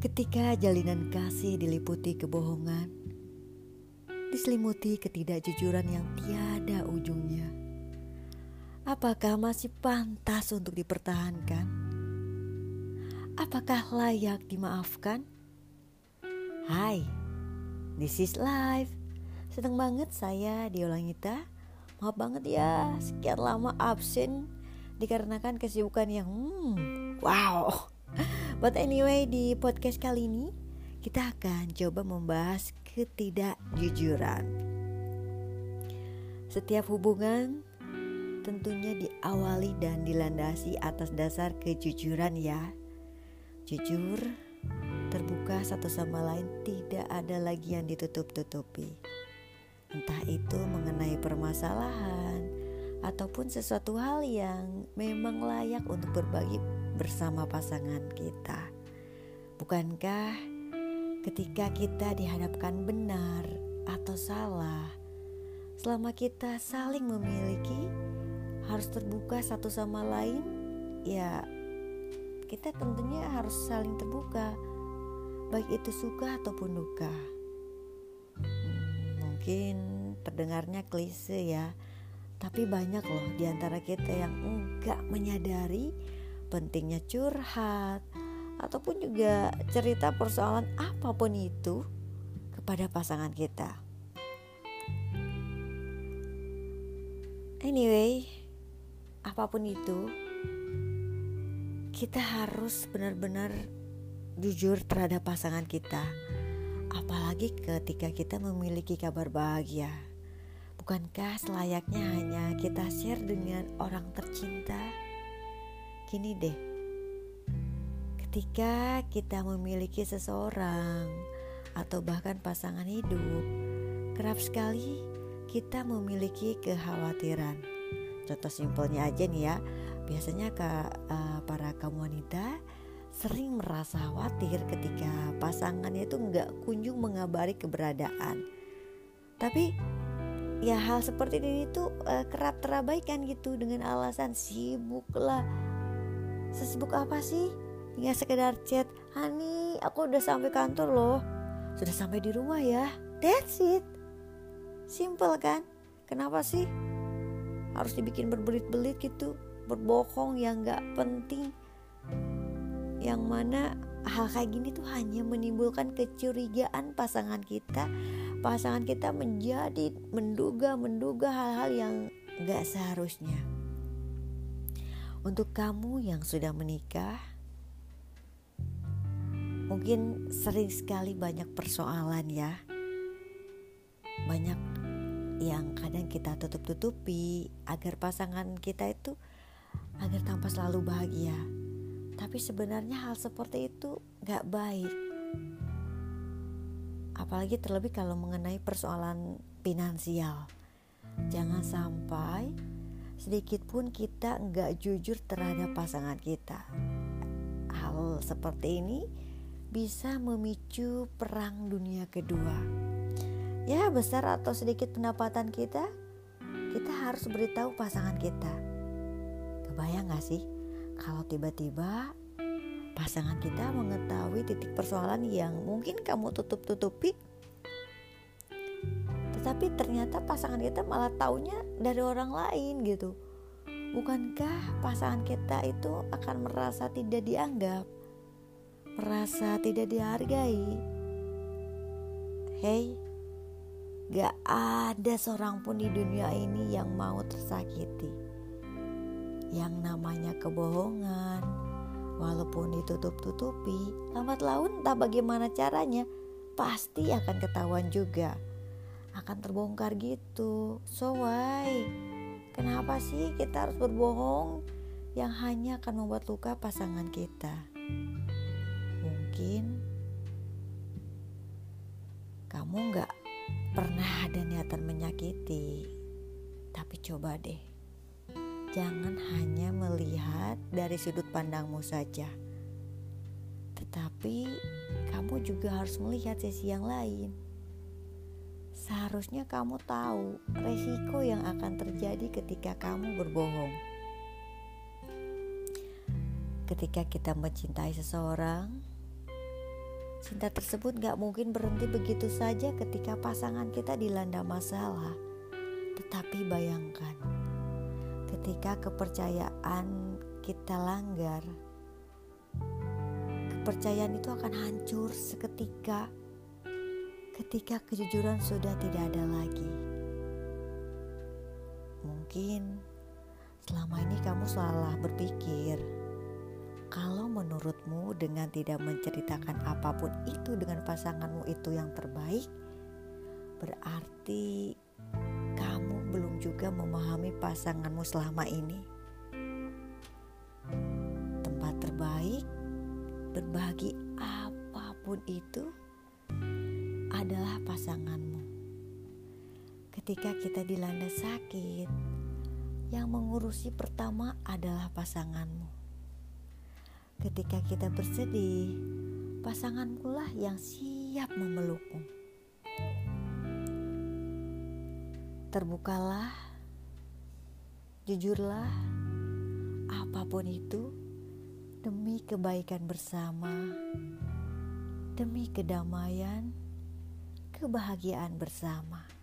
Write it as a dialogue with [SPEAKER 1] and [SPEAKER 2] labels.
[SPEAKER 1] Ketika jalinan kasih diliputi kebohongan, diselimuti ketidakjujuran yang tiada ujungnya, apakah masih pantas untuk dipertahankan? Apakah layak dimaafkan? Hai, this is life. Seneng banget saya Diolangita. Maaf banget ya, sekian lama absen dikarenakan kesibukan yang hmm, wow. But anyway di podcast kali ini kita akan coba membahas ketidakjujuran. Setiap hubungan tentunya diawali dan dilandasi atas dasar kejujuran ya. Jujur, terbuka satu sama lain tidak ada lagi yang ditutup-tutupi. Entah itu mengenai permasalahan ataupun sesuatu hal yang memang layak untuk berbagi bersama pasangan kita. Bukankah ketika kita dihadapkan benar atau salah, selama kita saling memiliki, harus terbuka satu sama lain, ya kita tentunya harus saling terbuka, baik itu suka ataupun duka. Hmm, mungkin terdengarnya klise ya, tapi banyak loh di antara kita yang enggak menyadari pentingnya curhat ataupun juga cerita persoalan apa pun itu kepada pasangan kita. Anyway, apa pun itu, kita harus benar-benar jujur terhadap pasangan kita. Apalagi ketika kita memiliki kabar bahagia. Bukankah selayaknya hanya kita share dengan orang tercinta? Gini deh, ketika kita memiliki seseorang atau bahkan pasangan hidup, kerap sekali kita memiliki kekhawatiran. Contoh simpelnya aja nih ya, biasanya ke uh, para kaum wanita sering merasa khawatir ketika pasangannya itu nggak kunjung mengabari keberadaan. Tapi ya hal seperti ini tuh uh, kerap terabaikan gitu dengan alasan sibuk lah Sesibuk apa sih? Hingga sekedar chat, Hani aku udah sampai kantor loh. Sudah sampai di rumah ya. That's it. Simple kan? Kenapa sih? Harus dibikin berbelit-belit gitu. Berbohong yang gak penting. Yang mana hal kayak gini tuh hanya menimbulkan kecurigaan pasangan kita. Pasangan kita menjadi menduga-menduga hal-hal yang gak seharusnya untuk kamu yang sudah menikah, mungkin sering sekali banyak persoalan ya. Banyak yang kadang kita tutup-tutupi agar pasangan kita itu agar tampak selalu bahagia. Tapi sebenarnya hal seperti itu gak baik. Apalagi terlebih kalau mengenai persoalan finansial. Jangan sampai sedikit pun kita nggak jujur terhadap pasangan kita. Hal seperti ini bisa memicu perang dunia kedua. Ya besar atau sedikit pendapatan kita, kita harus beritahu pasangan kita. Kebayang gak sih kalau tiba-tiba pasangan kita mengetahui titik persoalan yang mungkin kamu tutup-tutupi tetapi ternyata pasangan kita malah taunya dari orang lain gitu. Bukankah pasangan kita itu akan merasa tidak dianggap? Merasa tidak dihargai? Hey gak ada seorang pun di dunia ini yang mau tersakiti. Yang namanya kebohongan walaupun ditutup-tutupi lambat laun tak bagaimana caranya pasti akan ketahuan juga akan terbongkar gitu. So why? Kenapa sih kita harus berbohong yang hanya akan membuat luka pasangan kita? Mungkin kamu nggak pernah ada niatan menyakiti, tapi coba deh, jangan hanya melihat dari sudut pandangmu saja, tetapi kamu juga harus melihat sisi yang lain Seharusnya kamu tahu resiko yang akan terjadi ketika kamu berbohong. Ketika kita mencintai seseorang, Cinta tersebut gak mungkin berhenti begitu saja ketika pasangan kita dilanda masalah. Tetapi bayangkan, ketika kepercayaan kita langgar, kepercayaan itu akan hancur seketika ketika kejujuran sudah tidak ada lagi. Mungkin selama ini kamu salah berpikir kalau menurutmu dengan tidak menceritakan apa pun itu dengan pasanganmu itu yang terbaik, berarti kamu belum juga memahami pasanganmu selama ini. Tempat terbaik berbagi apa pun itu adalah pasanganmu. Ketika kita dilanda sakit, yang mengurusi pertama adalah pasanganmu. Ketika kita bersedih, pasanganmu lah yang siap memelukmu. Terbukalah, jujurlah, apa pun itu demi kebaikan bersama, demi kedamaian kebahagiaan bersama.